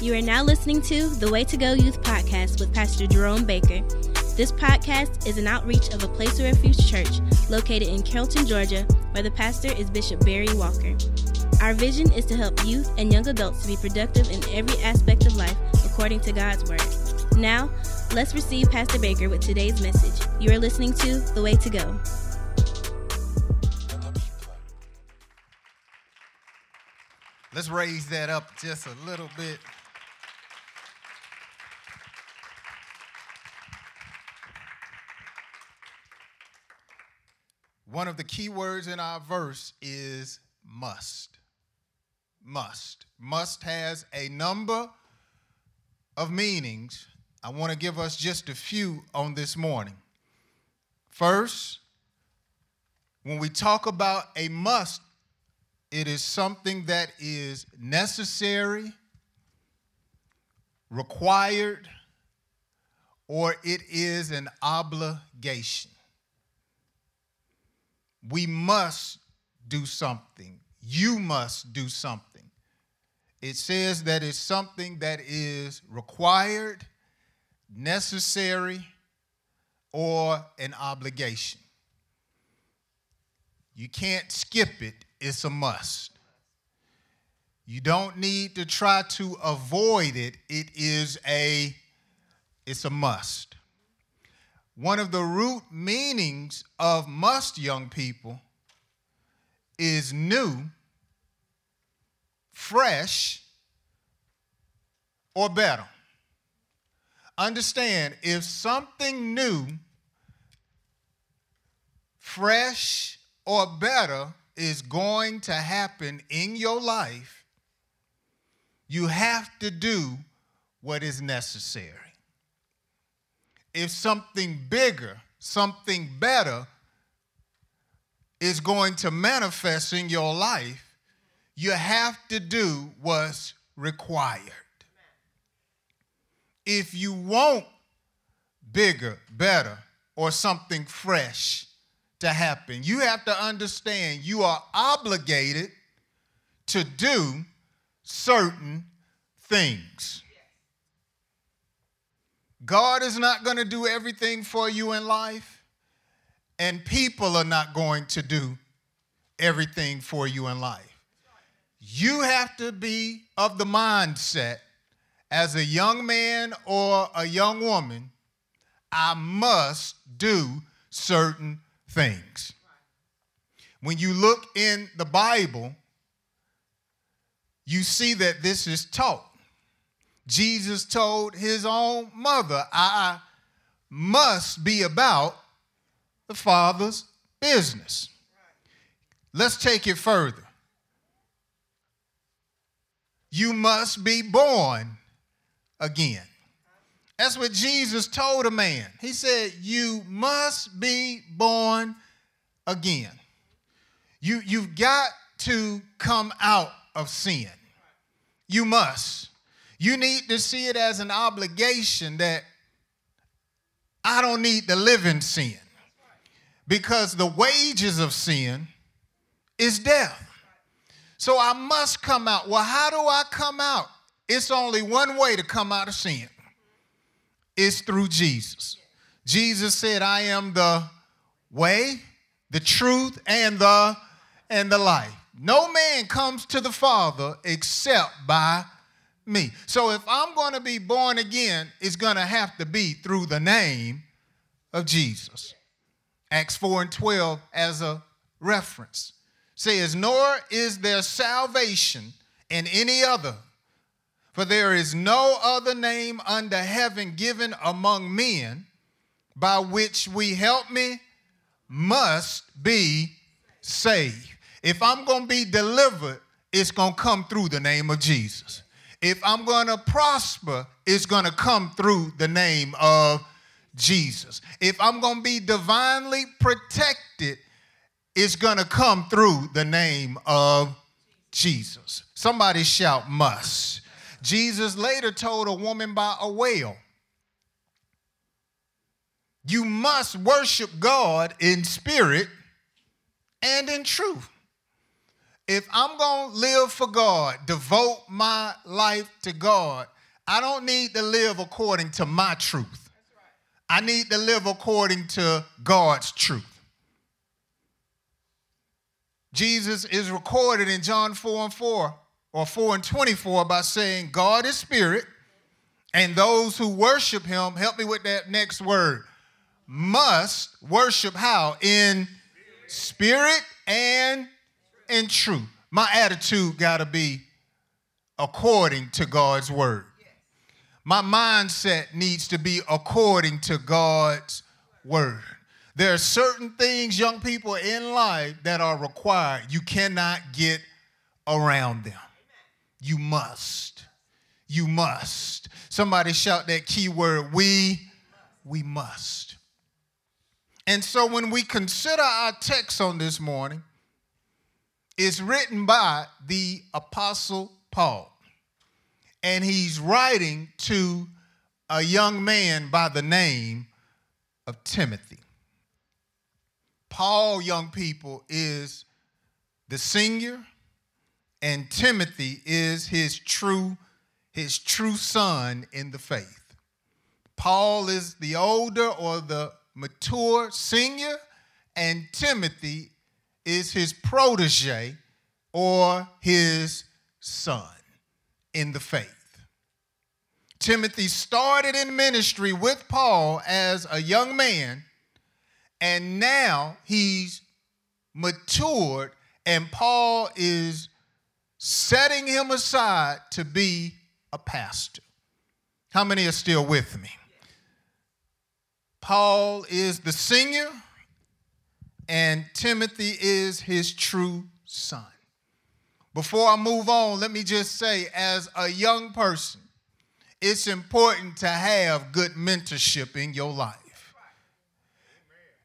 You are now listening to the Way to Go Youth Podcast with Pastor Jerome Baker. This podcast is an outreach of a Place of Refuge church located in Carrollton, Georgia, where the pastor is Bishop Barry Walker. Our vision is to help youth and young adults to be productive in every aspect of life according to God's Word. Now, let's receive Pastor Baker with today's message. You are listening to The Way to Go. Let's raise that up just a little bit. One of the key words in our verse is must. Must. Must has a number of meanings. I want to give us just a few on this morning. First, when we talk about a must, it is something that is necessary, required, or it is an obligation. We must do something. You must do something. It says that it's something that is required, necessary, or an obligation. You can't skip it, it's a must. You don't need to try to avoid it, it is a it's a must. One of the root meanings of must young people is new, fresh, or better. Understand if something new, fresh, or better is going to happen in your life, you have to do what is necessary. If something bigger, something better is going to manifest in your life, you have to do what's required. If you want bigger, better, or something fresh to happen, you have to understand you are obligated to do certain things. God is not going to do everything for you in life, and people are not going to do everything for you in life. You have to be of the mindset as a young man or a young woman, I must do certain things. When you look in the Bible, you see that this is taught. Jesus told his own mother, I must be about the Father's business. Let's take it further. You must be born again. That's what Jesus told a man. He said, You must be born again. You, you've got to come out of sin. You must. You need to see it as an obligation that I don't need to live in sin because the wages of sin is death. So I must come out. Well, how do I come out? It's only one way to come out of sin. It's through Jesus. Jesus said, I am the way, the truth, and the and the life. No man comes to the Father except by me. So if I'm going to be born again, it's going to have to be through the name of Jesus. Acts 4 and 12 as a reference says, Nor is there salvation in any other, for there is no other name under heaven given among men by which we help me must be saved. If I'm going to be delivered, it's going to come through the name of Jesus. If I'm going to prosper, it's going to come through the name of Jesus. If I'm going to be divinely protected, it's going to come through the name of Jesus. Somebody shout, must. Jesus later told a woman by a well, You must worship God in spirit and in truth. If I'm going to live for God, devote my life to God, I don't need to live according to my truth. I need to live according to God's truth. Jesus is recorded in John 4 and 4 or 4 and 24 by saying, God is spirit, and those who worship him, help me with that next word, must worship how? In spirit and in true. My attitude got to be according to God's word. My mindset needs to be according to God's word. There are certain things, young people, in life that are required. You cannot get around them. You must. You must. Somebody shout that key word, we, we must. And so when we consider our text on this morning, is written by the Apostle Paul. And he's writing to a young man by the name of Timothy. Paul, young people, is the senior, and Timothy is his true, his true son in the faith. Paul is the older or the mature senior, and Timothy is his protege or his son in the faith. Timothy started in ministry with Paul as a young man, and now he's matured, and Paul is setting him aside to be a pastor. How many are still with me? Paul is the senior and Timothy is his true son. Before I move on, let me just say, as a young person, it's important to have good mentorship in your life.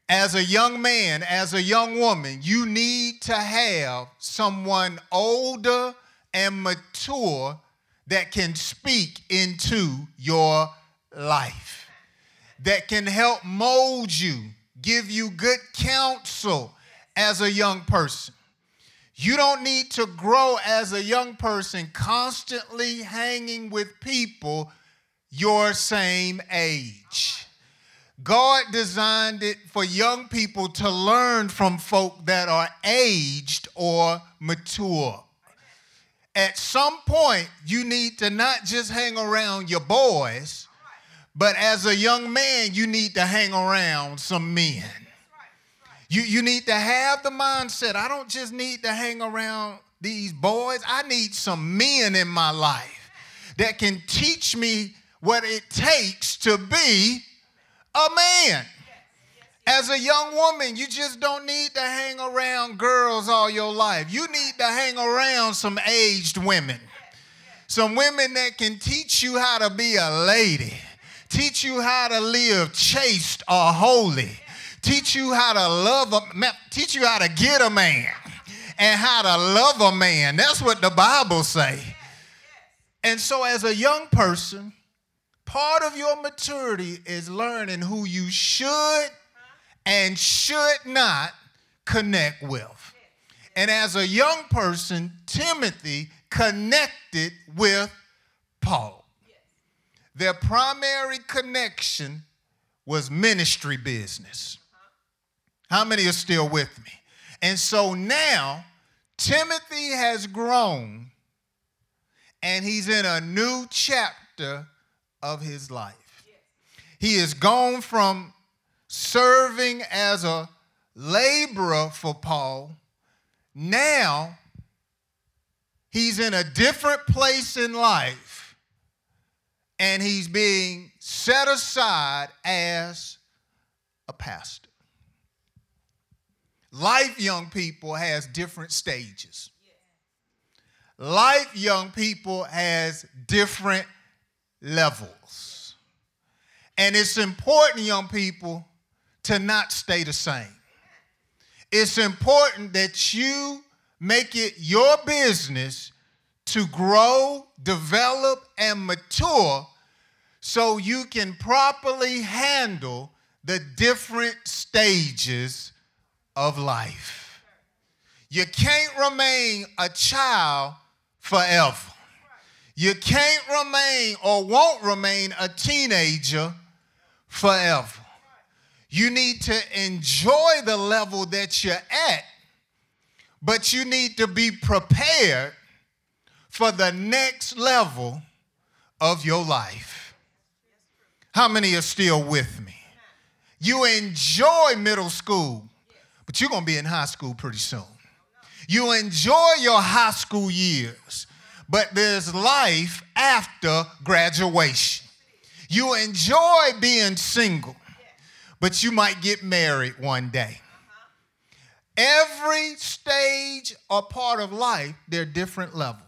As a young man, as a young woman, you need to have someone older and mature that can speak into your life, that can help mold you give you good counsel as a young person. You don't need to grow as a young person constantly hanging with people your same age. God designed it for young people to learn from folk that are aged or mature. At some point, you need to not just hang around your boys, but as a young man, you need to hang around some men. You, you need to have the mindset I don't just need to hang around these boys, I need some men in my life that can teach me what it takes to be a man. As a young woman, you just don't need to hang around girls all your life. You need to hang around some aged women. Some women that can teach you how to be a lady teach you how to live chaste or holy, teach you how to love a man, teach you how to get a man and how to love a man. That's what the Bible say. And so as a young person, part of your maturity is learning who you should and should not connect with. And as a young person, Timothy connected with Paul. Their primary connection was ministry business. How many are still with me? And so now Timothy has grown and he's in a new chapter of his life. He has gone from serving as a laborer for Paul. Now he's in a different place in life and he's being set aside as a pastor. Life, young people, has different stages. Life, young people, has different levels. And it's important, young people, to not stay the same. It's important that you make it your business to grow, develop, and mature so you can properly handle the different stages of life. You can't remain a child forever. You can't remain or won't remain a teenager forever. You need to enjoy the level that you're at, but you need to be prepared for the next level of your life. How many are still with me? You enjoy middle school, but you're going to be in high school pretty soon. You enjoy your high school years, but there's life after graduation. You enjoy being single, but you might get married one day. Every stage or part of life, there are different levels.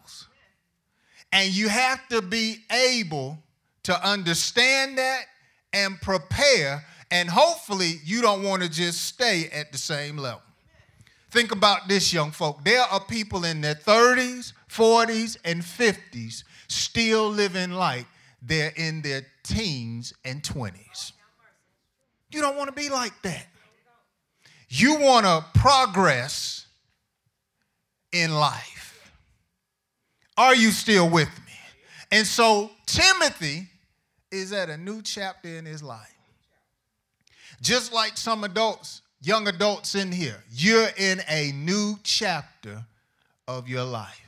And you have to be able to understand that and prepare. And hopefully, you don't want to just stay at the same level. Think about this, young folk. There are people in their 30s, 40s, and 50s still living like they're in their teens and 20s. You don't want to be like that. You want to progress in life. Are you still with me? And so Timothy is at a new chapter in his life. Just like some adults, young adults in here, you're in a new chapter of your life.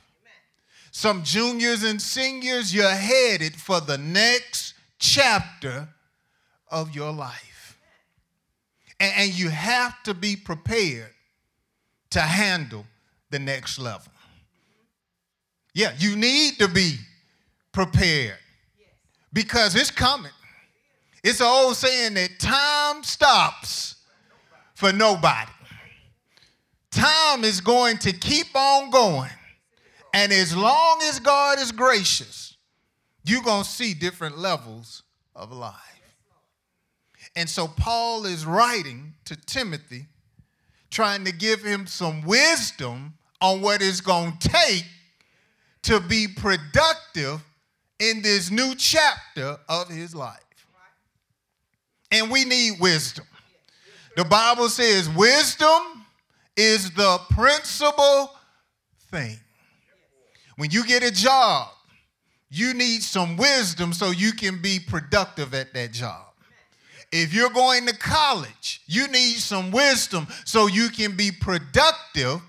Some juniors and seniors, you're headed for the next chapter of your life. And, you have to be prepared to handle the next level. Yeah, you need to be prepared because it's coming. It's an old saying that time stops for nobody. Time is going to keep on going. And as long as God is gracious, you're going to see different levels of life. And so Paul is writing to Timothy, trying to give him some wisdom on what it's going to take to be productive in this new chapter of his life. And we need wisdom. The Bible says wisdom is the principal thing. When you get a job, you need some wisdom so you can be productive at that job. If you're going to college, you need some wisdom so you can be productive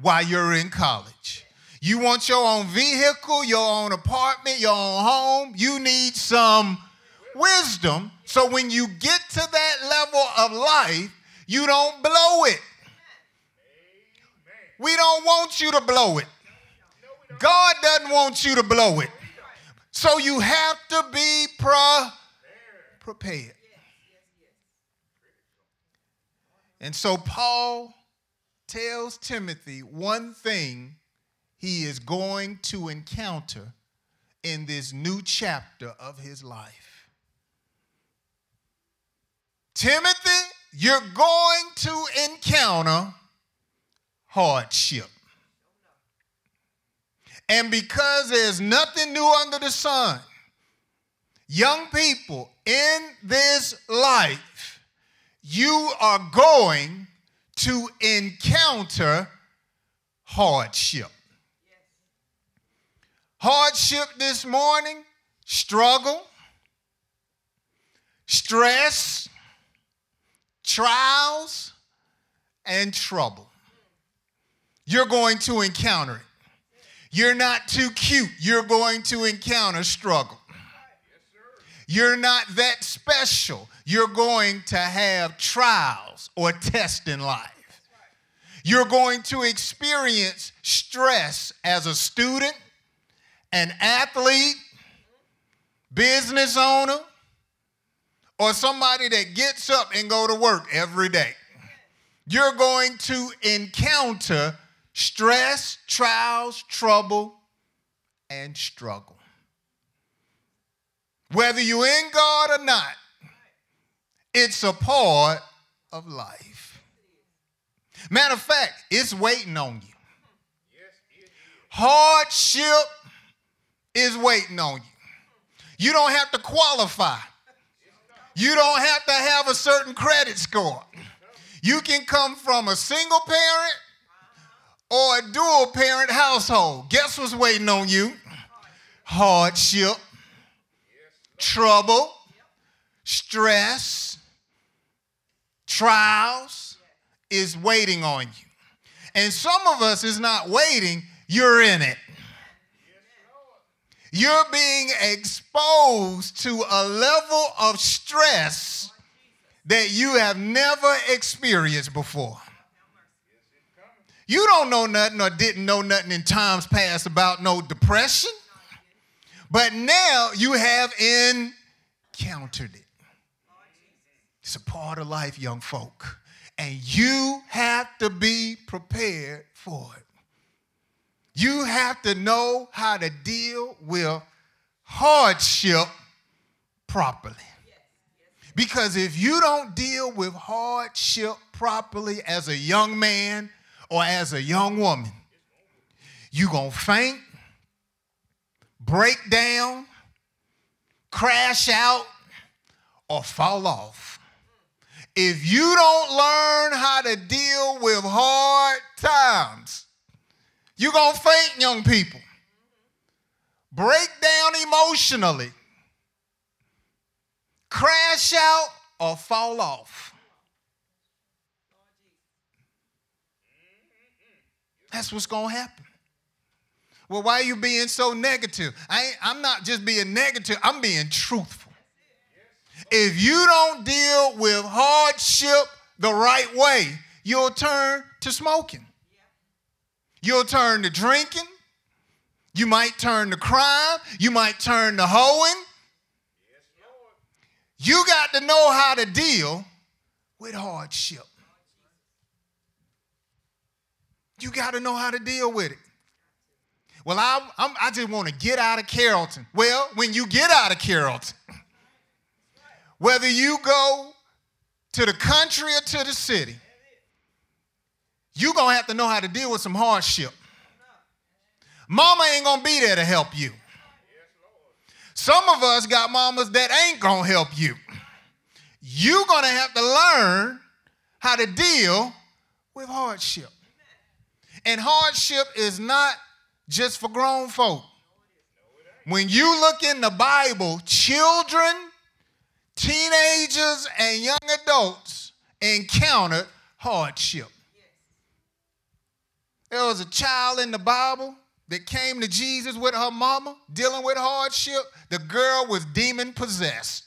while you're in college. You want your own vehicle, your own apartment, your own home, you need some wisdom so when you get to that level of life, you don't blow it. We don't want you to blow it. God doesn't want you to blow it. So you have to be pre- prepared. And so Paul tells Timothy one thing he is going to encounter in this new chapter of his life. Timothy, you're going to encounter hardship. And because there's nothing new under the sun, young people in this life, you are going to encounter hardship. Hardship this morning, struggle, stress, trials, and trouble. You're going to encounter it. You're not too cute. You're going to encounter struggle. You're not that special. You're going to have trials or tests in life. You're going to experience stress as a student, an athlete, business owner, or somebody that gets up and go to work every day. You're going to encounter stress, trials, trouble, and struggle. Whether you're in God or not, it's a part of life. Matter of fact, it's waiting on you. Hardship is waiting on you. You don't have to qualify. You don't have to have a certain credit score. You can come from a single parent or a dual parent household, guess what's waiting on you? Hardship, trouble, stress, trials is waiting on you. And some of us is not waiting, you're in it. You're being exposed to a level of stress that you have never experienced before. You don't know nothing or didn't know nothing in times past about no depression, but now you have encountered it. It's a part of life, young folk, and you have to be prepared for it. You have to know how to deal with hardship properly. Because if you don't deal with hardship properly as a young man or as a young woman, you're going to faint, break down, crash out, or fall off. If you don't learn how to deal with hard times, you're going to faint, young people. Break down emotionally, crash out, or fall off. That's what's going to happen. Well, why are you being so negative? I am not just being negative, I'm being truthful. If you don't deal with hardship the right way, you'll turn to smoking. You'll turn to drinking. You might turn to crime. You might turn to hoeing. You got to know how to deal with hardship. You got to know how to deal with it. Well, I, I'm, i just want to get out of Carrollton. Well, when you get out of Carrollton, whether you go to the country or to the city, you're going to have to know how to deal with some hardship. Mama ain't going to be there to help you. Some of us got mamas that ain't going to help you. You're going to have to learn how to deal with hardship. And hardship is not just for grown folk. When you look in the Bible, children, teenagers, and young adults encountered hardship. There was a child in the Bible that came to Jesus with her mama dealing with hardship. The girl was demon possessed.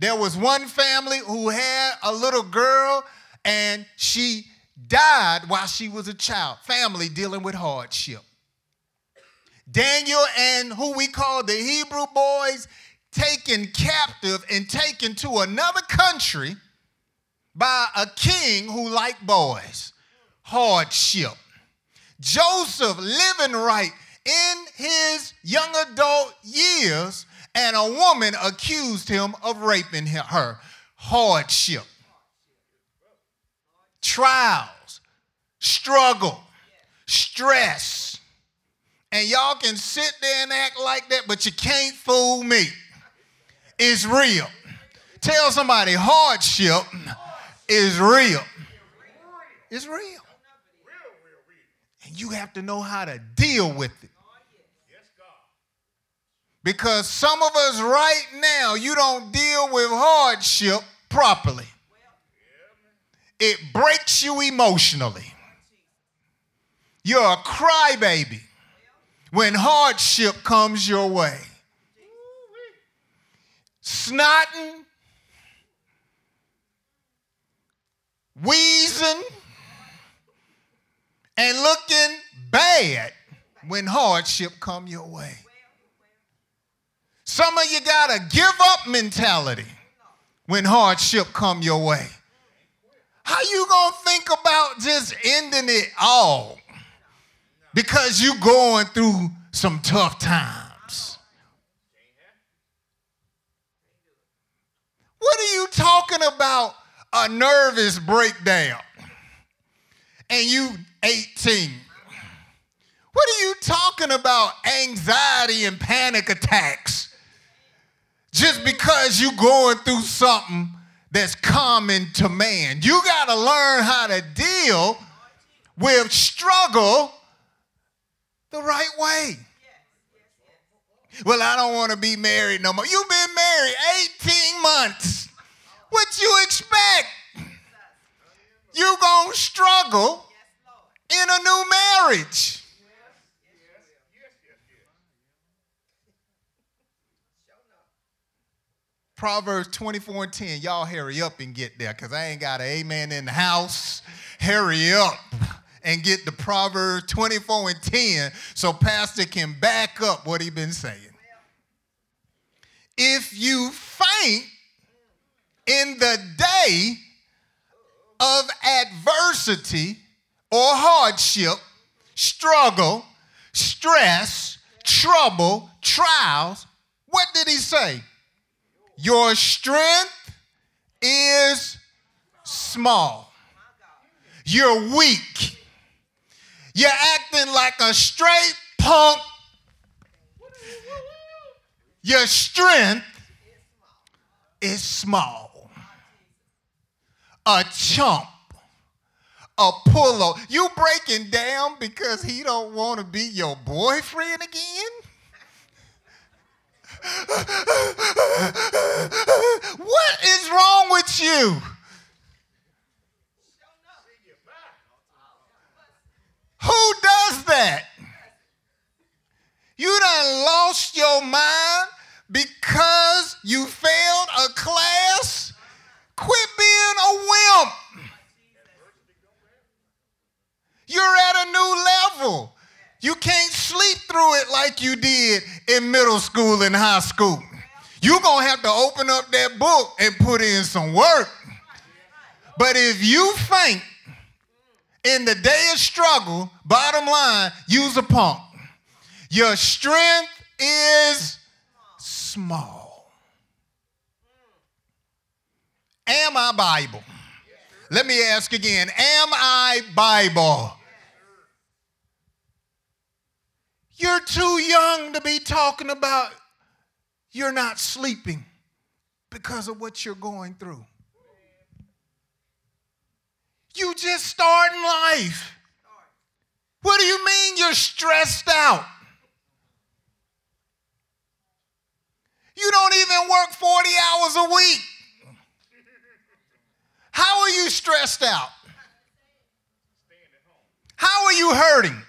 There was one family who had a little girl and she died while she was a child. Family dealing with hardship. Daniel and who we call the Hebrew boys taken captive and taken to another country by a king who liked boys hardship. Joseph living right in his young adult years, and a woman accused him of raping her. Hardship, trials, struggle, stress. And y'all can sit there and act like that, but you can't fool me. It's real. Tell somebody hardship is real. It's real. You have to know how to deal with it. Because some of us right now, you don't deal with hardship properly. It breaks you emotionally. You're a crybaby when hardship comes your way. Snotting, wheezing, and looking bad when hardship come your way. Some of you got a give up mentality when hardship come your way. How you going to think about just ending it all because you going through some tough times? What are you talking about a nervous breakdown and you 18? What are you talking about anxiety and panic attacks just because you're going through something that's common to man? You got to learn how to deal with struggle the right way. Well, I don't want to be married no more. You've been married 18 months. What you expect? You gonna struggle in a new marriage. Proverbs 24 and 10. Y'all hurry up and get there because I ain't got an amen in the house. Hurry up and get the Proverbs 24 and 10 so Pastor can back up what he been saying. If you faint in the day of adversity or hardship, struggle, stress, trouble, trials, what did he say? Your strength is small. You're weak. You're acting like a straight punk. Your strength is small. A chump. A pullo. You breaking down because he don't want to be your boyfriend again? what is wrong with you? Who does that? You done lost your mind because you failed a class? Quit being a wimp. You're at a new level. You can't sleep through it like you did in middle school and high school. You're going to have to open up that book and put in some work. But if you faint in the day of struggle, bottom line, use a pump. Your strength is small. Am I Bible? Let me ask again Am I Bible? You're too young to be talking about you're not sleeping because of what you're going through. You just starting life. What do you mean you're stressed out? You don't even work 40 hours a week. How are you stressed out? How are you hurting?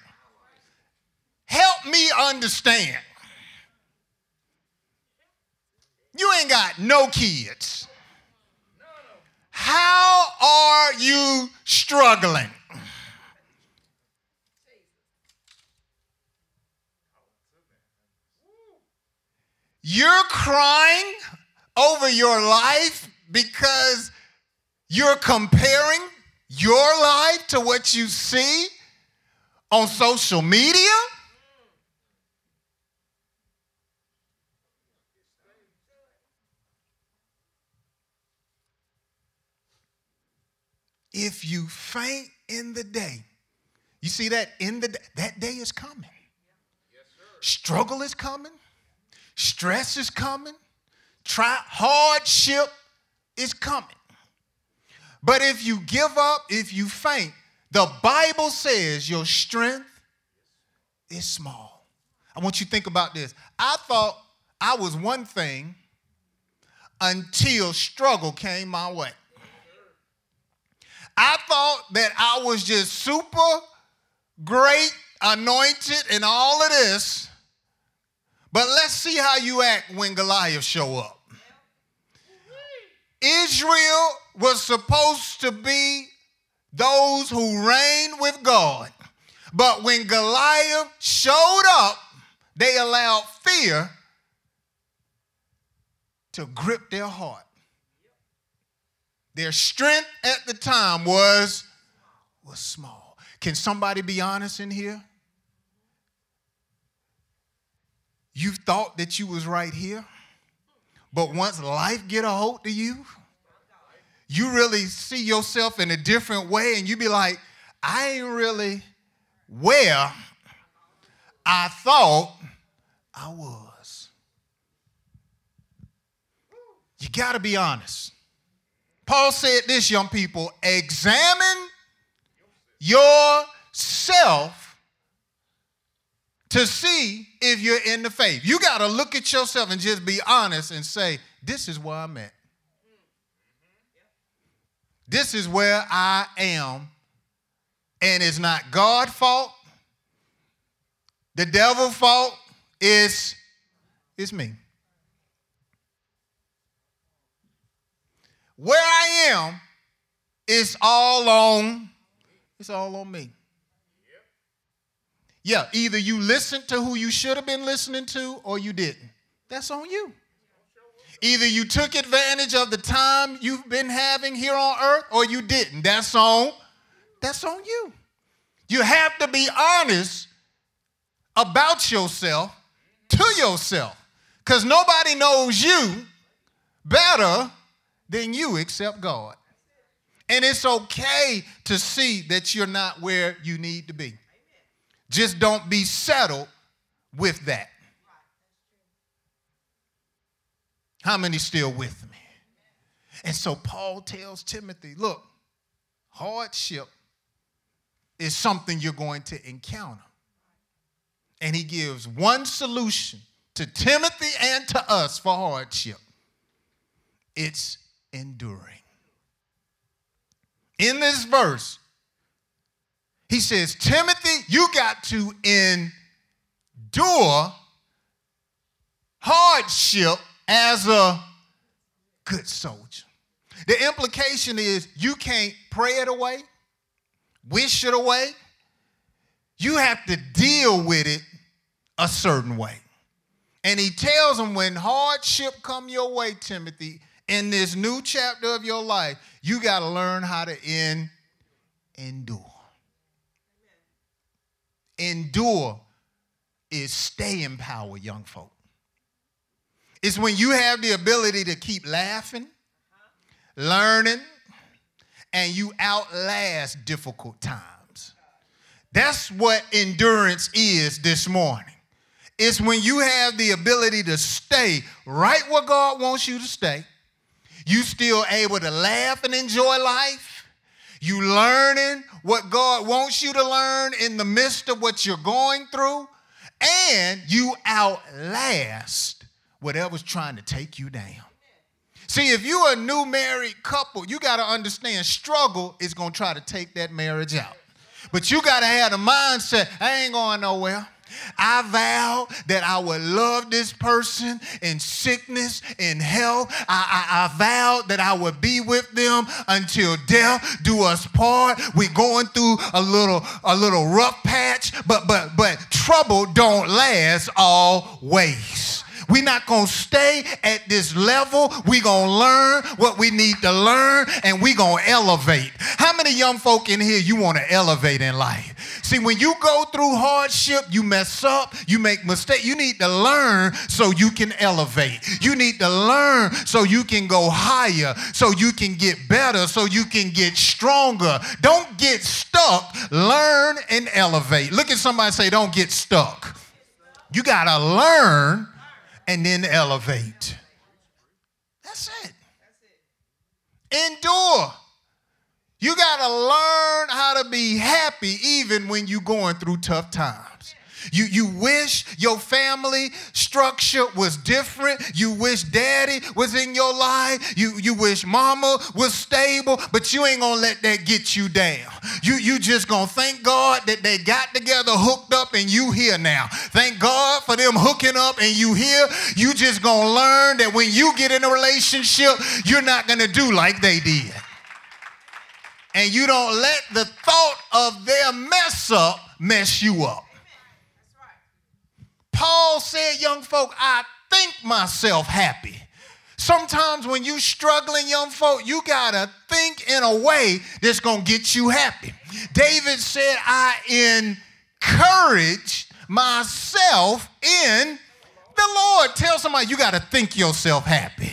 Help me understand. You ain't got no kids. How are you struggling? You're crying over your life because you're comparing your life to what you see on social media? If you faint in the day, you see that in the day, that day is coming. Yes, Struggle is coming. Stress is coming. Try, hardship is coming. But if you give up, if you faint, the Bible says your strength is small. I want you to think about this. I thought I was one thing until struggle came my way. I thought that I was just super great, anointed, and all of this. But let's see how you act when Goliath show up. Israel was supposed to be those who reign with God. But when Goliath showed up, they allowed fear to grip their heart. Their strength at the time was, was small. Can somebody be honest in here? You thought that you was right here, but once life get a hold of you, you really see yourself in a different way and you be like, I ain't really where I thought I was. You got to be honest. Paul said this, young people examine yourself to see if you're in the faith. You got to look at yourself and just be honest and say, This is where I'm at. This is where I am. And it's not God's fault, the devil's fault, it's, it's me. Where I am, it's all on, it's all on me. Yeah, either you listened to who you should have been listening to or you didn't. That's on you. Either you took advantage of the time you've been having here on earth or you didn't. That's on that's on you. You have to be honest about yourself to yourself cuz nobody knows you better than you except God. And it's okay to see that you're not where you need to be. Just don't be settled with that. How many still with me? And so Paul tells Timothy, look, hardship is something you're going to encounter. And he gives one solution to Timothy and to us for hardship it's enduring. In this verse, he says, Timothy, you got to endure hardship as a good soldier. The implication is you can't pray it away, wish it away. You have to deal with it a certain way. And he tells him when hardship come your way, Timothy, in this new chapter of your life, you got to learn how to in, endure. Endure is stay in power, young folk. It's when you have the ability to keep laughing, learning, and you outlast difficult times. That's what endurance is this morning. It's when you have the ability to stay right where God wants you to stay. You still able to laugh and enjoy life you learning what God wants you to learn in the midst of what you're going through, and you outlast whatever's trying to take you down. See, if you're a new married couple, you got to understand struggle is going to try to take that marriage out. But you got to have the mindset, I ain't going nowhere. I vow that I would love this person in sickness, in health. I, I, I, that I would be with them until death do us part. We're going through a little a little rough patch, but but but trouble don't last always. We're not going to stay at this level. We're going to learn what we need to learn and we're going to elevate. How many young folk in here you want to elevate in life? See, when you go through hardship, you mess up, you make mistakes. You need to learn so you can elevate. You need to learn so you can go higher, so you can get better, so you can get stronger. Don't get stuck. Learn and elevate. Look at somebody say, don't get stuck. You got to learn and then elevate. That's it. Endure. You got to learn how to be happy even when you're going through tough times. You, you wish your family structure was different. You wish daddy was in your life. You, you wish mama was stable, but you ain't gonna let that get you down. You, you just gonna thank God that they got together, hooked up, and you here now. Thank God for them hooking up and you here. You just gonna learn that when you get in a relationship, you're not gonna do like they did. And you don't let the thought of their mess up mess you up. Paul said, young folk, I think myself happy. Sometimes when you struggling, young folk, you gotta think in a way that's gonna get you happy. David said, I encourage myself in the Lord. Tell somebody you gotta think yourself happy.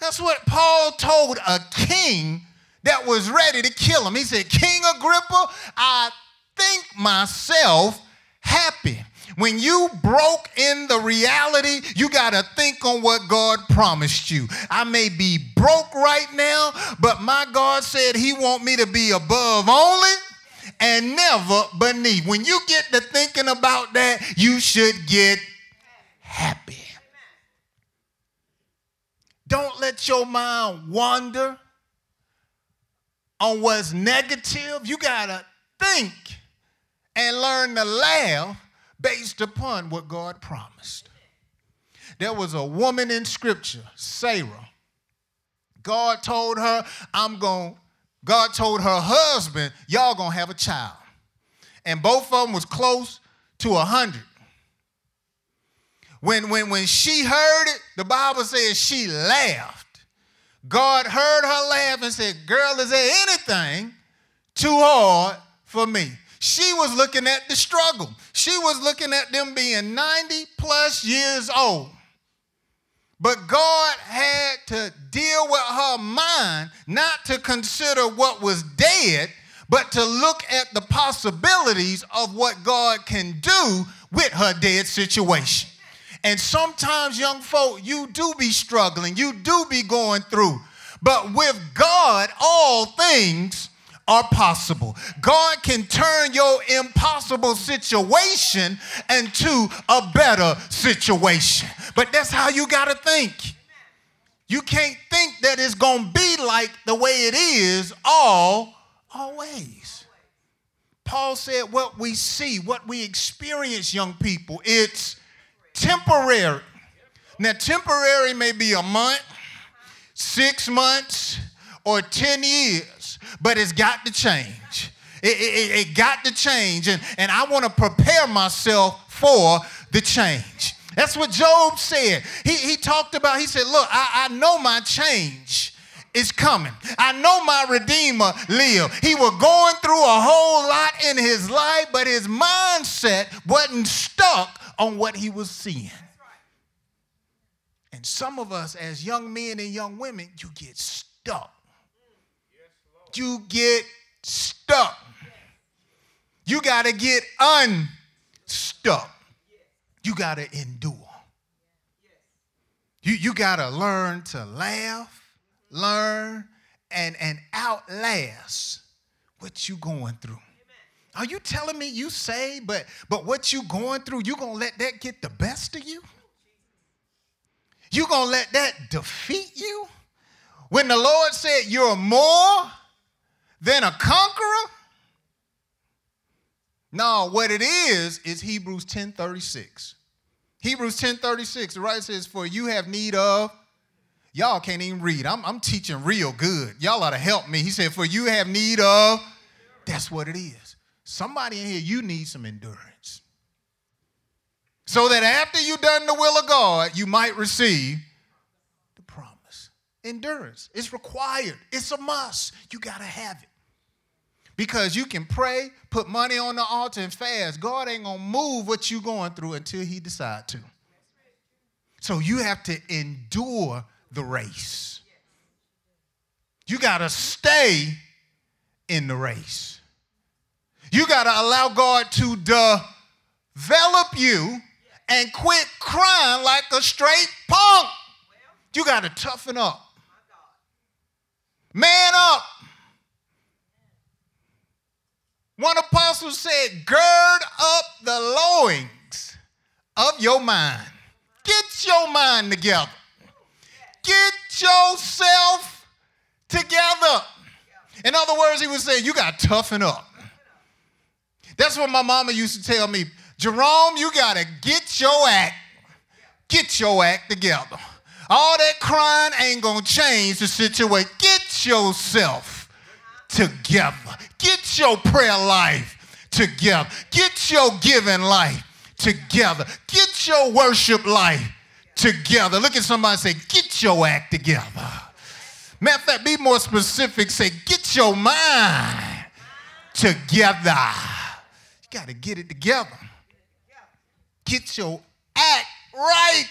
That's what Paul told a king that was ready to kill him. He said, King Agrippa, I think myself happy. When you broke in the reality, you got to think on what God promised you. I may be broke right now, but my God said he want me to be above only and never beneath. When you get to thinking about that, you should get happy. Don't let your mind wander on what's negative. You got to think and learn to laugh based upon what God promised. There was a woman in scripture, Sarah. God told her, I'm going, God told her husband, y'all gonna have a child. And both of them was close to a hundred. When, when, when she heard it, the Bible says she laughed. God heard her laugh and said, Girl, is there anything too hard for me? She was looking at the struggle. She was looking at them being 90 plus years old. But God had to deal with her mind, not to consider what was dead, but to look at the possibilities of what God can do with her dead situation. And sometimes, young folk, you do be struggling, you do be going through. But with God, all things are possible. God can turn your impossible situation into a better situation. But that's how you got to think. You can't think that it's going to be like the way it is all always. Paul said what we see, what we experience young people, it's temporary. Now, temporary may be a month, six months, or 10 years, but it's got to change. It, it, it got to change, and, and I want to prepare myself for the change. That's what Job said. He, he talked about, he said, Look, I, I know my change is coming. I know my Redeemer live. He was going through a whole lot in his life, but his mindset wasn't stuck on what he was seeing. And some of us, as young men and young women, you get stuck. You get stuck. You got to get unstuck. You got to endure. You, you got to learn to laugh, learn, and, and outlast what you going through. Are you telling me you say, but but what you going through, you gonna let that get the best of you? You gonna let that defeat you? When the Lord said you're more than a conqueror? No, what it is is Hebrews 10:36. Hebrews 10:36, the writer says, For you have need of, y'all can't even read. I'm, I'm teaching real good. Y'all ought to help me. He said, For you have need of, that's what it is. Somebody in here, you need some endurance. So that after you've done the will of God, you might receive the promise. Endurance. It's required, it's a must. You got to have it. Because you can pray, put money on the altar, and fast. God ain't to move what you're going through until He decide to. So you have to endure the race. You got to stay in the race. You got to allow God to develop you and quit crying like a straight punk. You got to toughen up. Man up. One apostle said, Gird up the loins of your mind. Get your mind together. Get yourself together. In other words, he was saying, You got to toughen up. That's what my mama used to tell me. Jerome, you got to get your act, get your act together. All that crying ain't going to change the situation. Get yourself together. Get your prayer life together. Get your giving life together. Get your worship life together. Look at somebody say, get your act together. Matter of fact, be more specific. Say, get your mind together You got to get it together. Get your act right.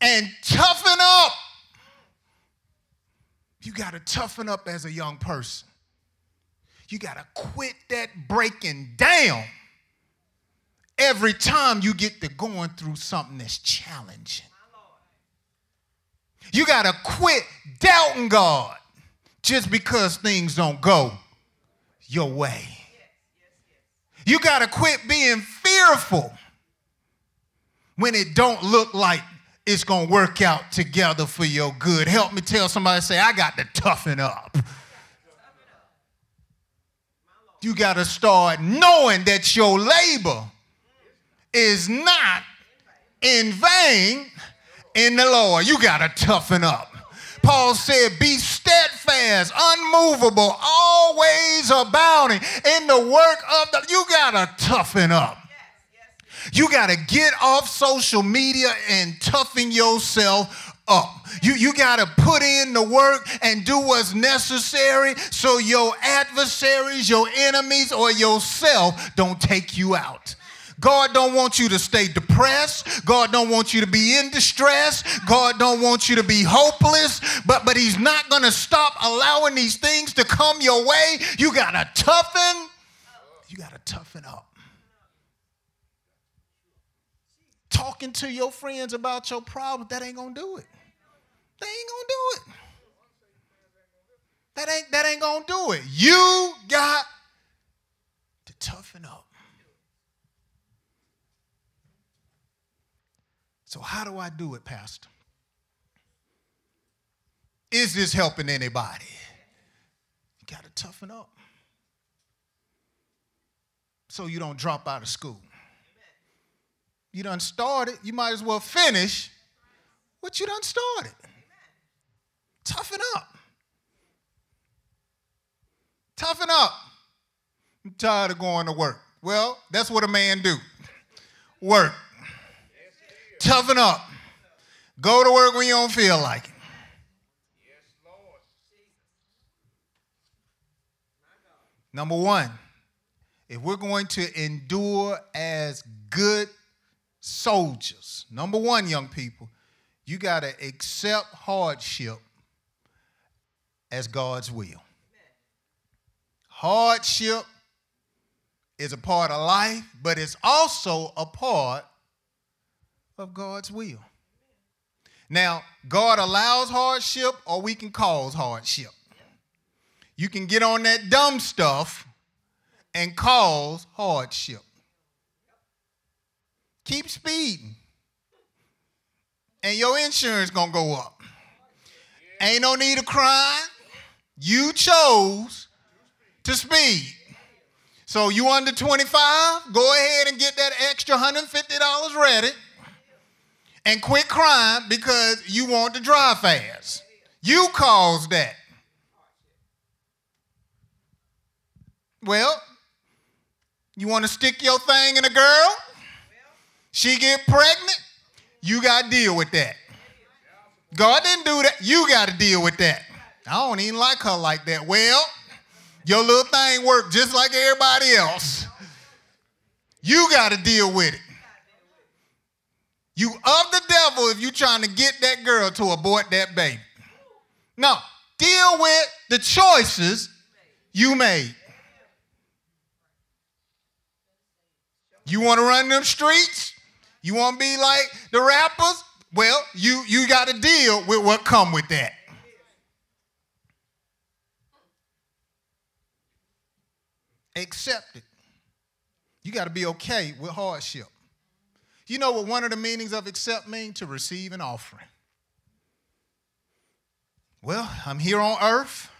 And toughen up. You got to toughen up as a young person. You got to quit that breaking down every time you get to going through something that's challenging. You got to quit doubting God. just because things don't go your way. You got to quit being fearful when it don't look like it's going to work out together for your good. Help me tell somebody say I got to toughen up. You got to start knowing that your labor is not in vain in the Lord. You got to toughen up. Paul said, Be steadfast, unmovable, always abounding in the work of the. You got to toughen up. You got to get off social media and toughen yourself up. You, you got to put in the work and do what's necessary so your adversaries, your enemies, or yourself don't take you out. God don't want you to stay depressed. God don't want you to be in distress. God don't want you to be hopeless. But but he's not going to stop allowing these things to come your way. You got to toughen. You got to toughen up. Talking to your friends about your problems, that ain't to do it. They ain't to do it. That ain't that ain't to do it. You got to toughen up. So, how do I do it, Pastor? Is this helping anybody? You got to toughen up so you don't drop out of school. You done started, you might as well finish what you done started. Toughen up. Toughen up. I'm tired of going to work. Well, that's what a man do. Work. Toughen up. Go to work when you don't feel like it. Number one, if we're going to endure as good soldiers, number one, young people, you got to accept hardship as God's will. Hardship is a part of life, but it's also a part of God's will. Now, God allows hardship, or we can cause hardship. You can get on that dumb stuff and cause hardship. Keep speeding, and your insurance gonna go up. Ain't no need of crying. You chose to speed. So you under 25, go ahead and get that extra $150 ready and quit crying because you want to drive fast. You caused that. Well, you want to stick your thing in a girl? She get pregnant? You got to deal with that. God didn't do that. You got to deal with that. I don't even like her like that. Well, your little thing worked just like everybody else. You got to deal with it. You of the devil if you trying to get that girl to abort that baby. No, deal with the choices you made. You want to run them streets? You want to be like the rappers? Well, you you got to deal with what come with that. Accept it. You got to be okay with hardship. You know what one of the meanings of accept mean? To receive an offering. Well, I'm here on earth.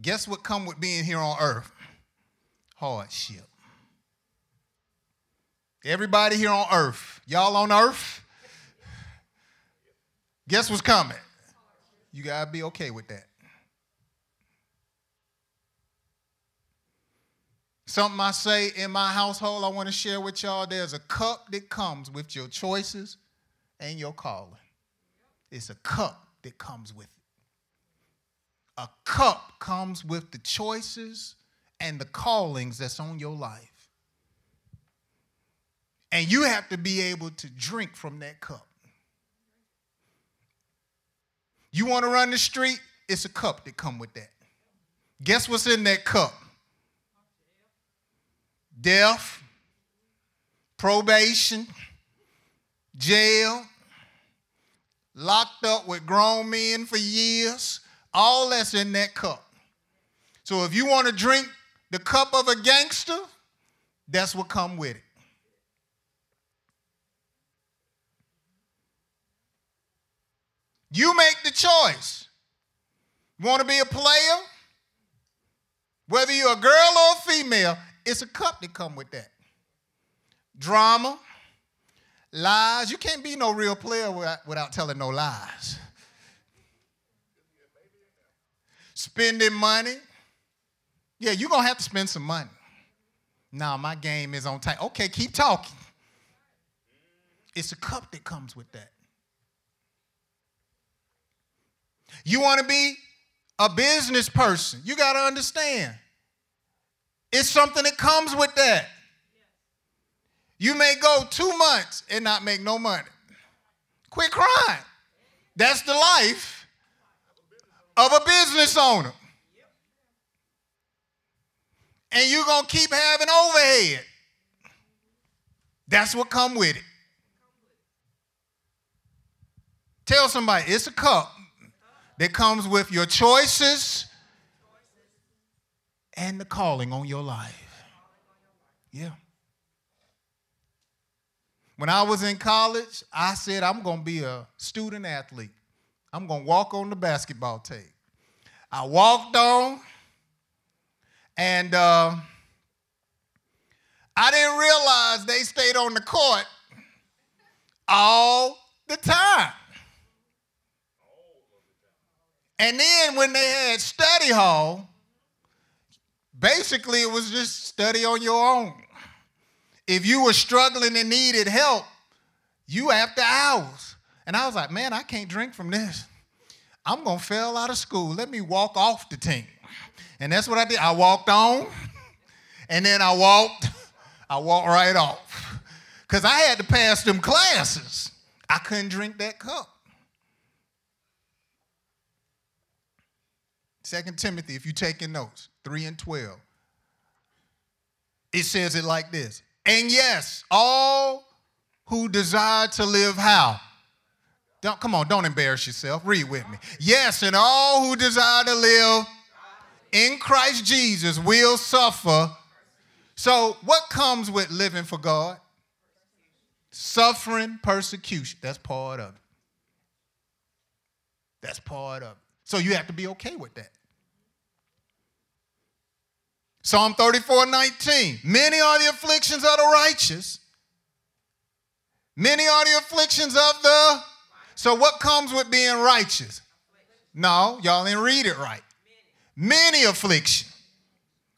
Guess what come with being here on earth? Hardship. Everybody here on earth, y'all on earth? Guess what's coming? You got to be okay with that. Something I say in my household, I want to share with y'all. There's a cup that comes with your choices and your calling. It's a cup that comes with it. A cup comes with the choices and the callings that's on your life. And you have to be able to drink from that cup. You want to run the street? It's a cup that come with that. Guess what's in that cup? death, probation, jail, locked up with grown men for years, All that's in that cup. So if you want to drink the cup of a gangster, that's what come with it. You make the choice. Want to be a player? Whether you're a girl or a female, it's a cup that come with that. Drama, lies. You can't be no real player without, telling no lies. Spending money. Yeah, you're going to have to spend some money. Now, my game is on time. Okay, keep talking. It's a cup that comes with that. You want to be a business person, you got to understand. It's something that comes with that. You may go two months and not make no money. Quit crying. That's the life of a business owner. And you're going to keep having overhead. That's what come with it. Tell somebody it's a cup that comes with your choices and the calling on your life. Yeah. When I was in college, I said, I'm going to be a student athlete. I'm going to walk on the basketball tape. I walked on, and uh, I didn't realize they stayed on the court all the time. And then when they had study hall, basically it was just study on your own. If you were struggling and needed help, you after hours. And I was like, man, I can't drink from this. I'm gonna fail out of school. Let me walk off the team. And that's what I did. I walked on, and then I walked, I walked right off. Because I had to pass them classes. I couldn't drink that cup. Second Timothy, if you're taking notes, 3 and 12. It says it like this. And yes, all who desire to live how? Don't come on, don't embarrass yourself. Read with me. Yes, and all who desire to live in Christ Jesus will suffer. So, what comes with living for God? Suffering, persecution. That's part of it. That's part of it. So, you have to be okay with that. Psalm 34 19. Many are the afflictions of the righteous. Many are the afflictions of the. So, what comes with being righteous? No, y'all didn't read it right. Many affliction.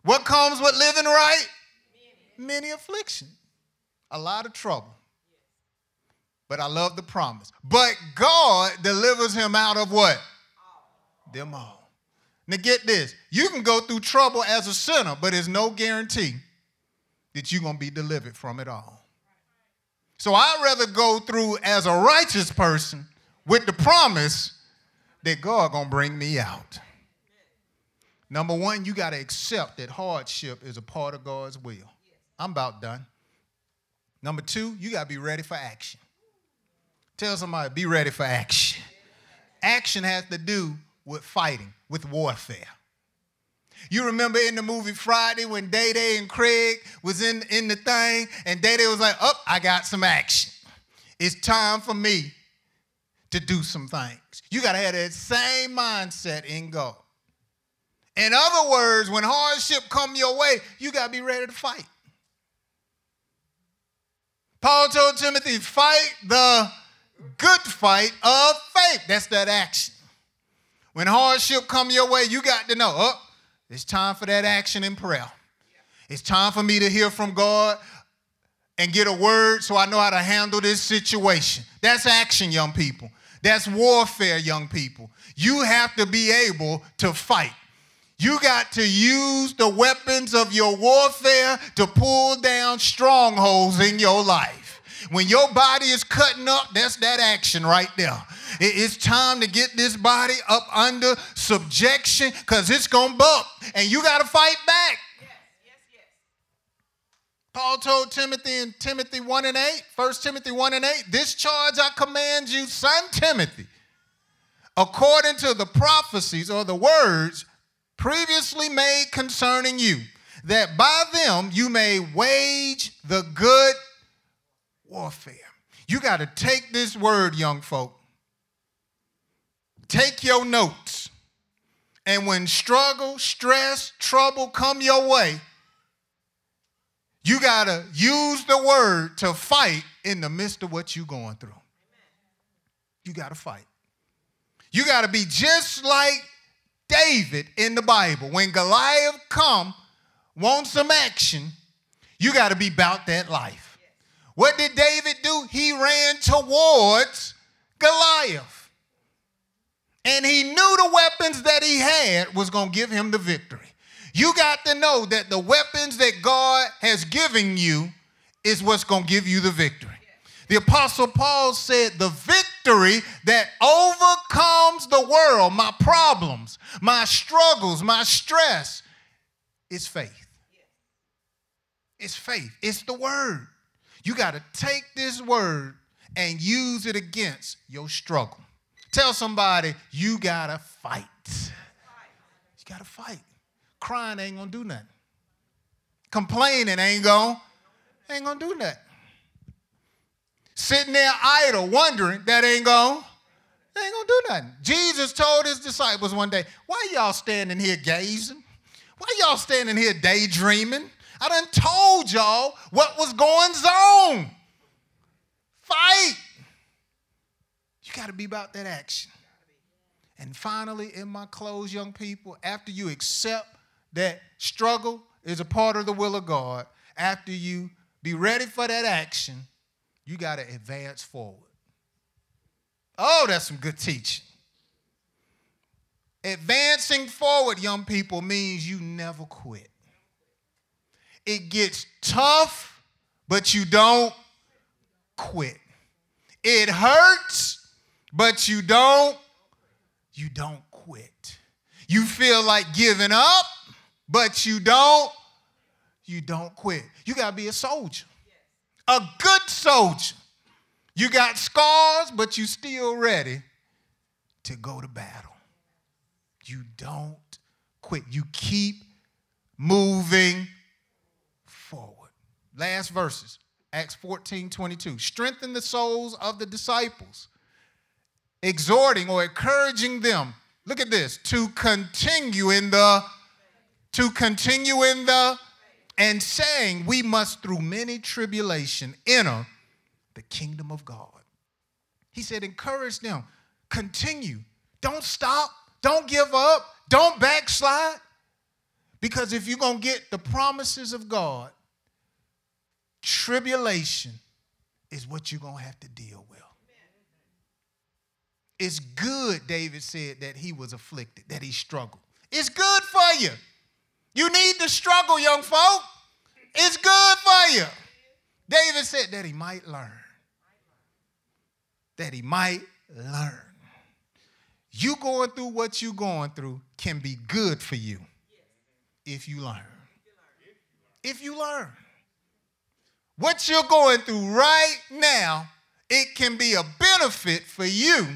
What comes with living right? Many affliction. A lot of trouble. But I love the promise. But God delivers him out of what? Them all. Now get this. You can go through trouble as a sinner, but there's no guarantee that you're going to be delivered from it all. So I'd rather go through as a righteous person with the promise that God going to bring me out. Number one, you got to accept that hardship is a part of God's will. I'm about done. Number two, you got to be ready for action. Tell somebody, be ready for action. Action has to do with fighting, with warfare. You remember in the movie Friday when Day Day and Craig was in, in the thing, and Day Day was like, Oh, I got some action. It's time for me to do some things. You got to have that same mindset in God. In other words, when hardship come your way, you got to be ready to fight. Paul told Timothy, fight the good fight of faith. That's that action. When hardship come your way, you got to know, oh, it's time for that action in prayer. It's time for me to hear from God and get a word so I know how to handle this situation. That's action, young people. That's warfare, young people. You have to be able to fight. You got to use the weapons of your warfare to pull down strongholds in your life. When your body is cutting up, that's that action right there. It's time to get this body up under subjection because it's going to bump and you got to fight back. Paul told Timothy in Timothy 1 and 8, 1 Timothy 1 and 8, this charge I command you, son Timothy, according to the prophecies or the words previously made concerning you, that by them you may wage the good warfare. You got to take this word, young folk. Take your notes. And when struggle, stress, trouble come your way, you got to use the word to fight in the midst of what you're going through. You got to fight. You got to be just like David in the Bible. When Goliath come, want some action, you got to be about that life. What did David do? He ran towards Goliath. And he knew the weapons that he had was going to give him the victory. You got to know that the weapons that God has given you is what's going to give you the victory. The Apostle Paul said, The victory that overcomes the world, my problems, my struggles, my stress, is faith. It's faith. It's the word. You got to take this word and use it against your struggle. Tell somebody, you got to fight. You got to fight. Crying ain't going to do nothing. Complaining ain't going ain't going to do nothing. Sitting there idle, wondering, that ain't going ain't going to do nothing. Jesus told his disciples one day, why y'all standing here gazing? Why y'all standing here daydreaming? I done told y'all what was going on. Fight. You got to be about that action. And finally, in my close, young people, after you accept that struggle is a part of the will of God, after you be ready for that action, you got to advance forward. Oh, that's some good teaching. Advancing forward, young people, means you never quit. It gets tough, but you don't quit. It hurts, but you don't you don't quit. You feel like giving up, but you don't you don't quit. You got to be a soldier. A good soldier. You got scars, but you still ready to go to battle. You don't quit. You keep moving. Last verses. Acts 14, 22. Strengthen the souls of the disciples, exhorting or encouraging them. Look at this, to continue in the, to continue in the, and saying, we must through many tribulation enter the kingdom of God. He said, encourage them, continue, don't stop, don't give up, don't backslide. Because if you're going to get the promises of God, tribulation is what you're going to have to deal with. It's good, David said, that he was afflicted, that he struggled. It's good for you. You need to struggle, young folk. It's good for you. David said that he might learn. That he might learn. You going through what you going through can be good for you if you learn. If you learn. What you're going through right now, it can be a benefit for you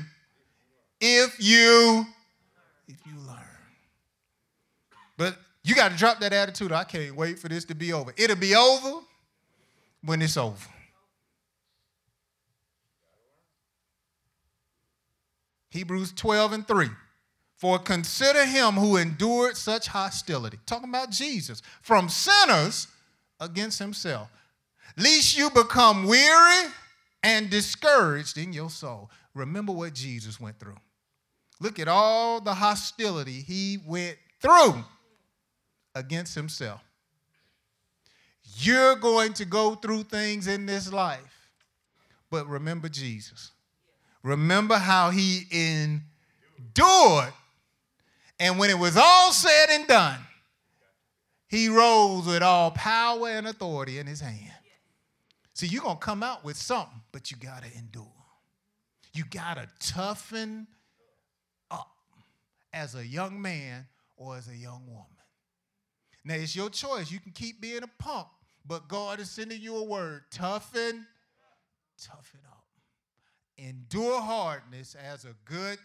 if you if you learn. But you got to drop that attitude. I can't wait for this to be over. It'll be over when it's over. Hebrews 12 and 3. For consider him who endured such hostility, talking about Jesus, from sinners against himself, lest you become weary and discouraged in your soul. Remember what Jesus went through. Look at all the hostility he went through against himself. You're going to go through things in this life, but remember Jesus. Remember how he endured. And when it was all said and done, he rose with all power and authority in his hand. See, you're going to come out with something, but you got to endure. You got to toughen up as a young man or as a young woman. Now, it's your choice. You can keep being a punk, but God is sending you a word toughen, toughen up. Endure hardness as a good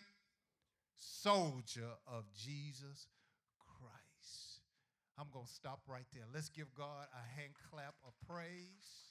soldier of Jesus Christ. I'm going to stop right there. Let's give God a hand clap of praise.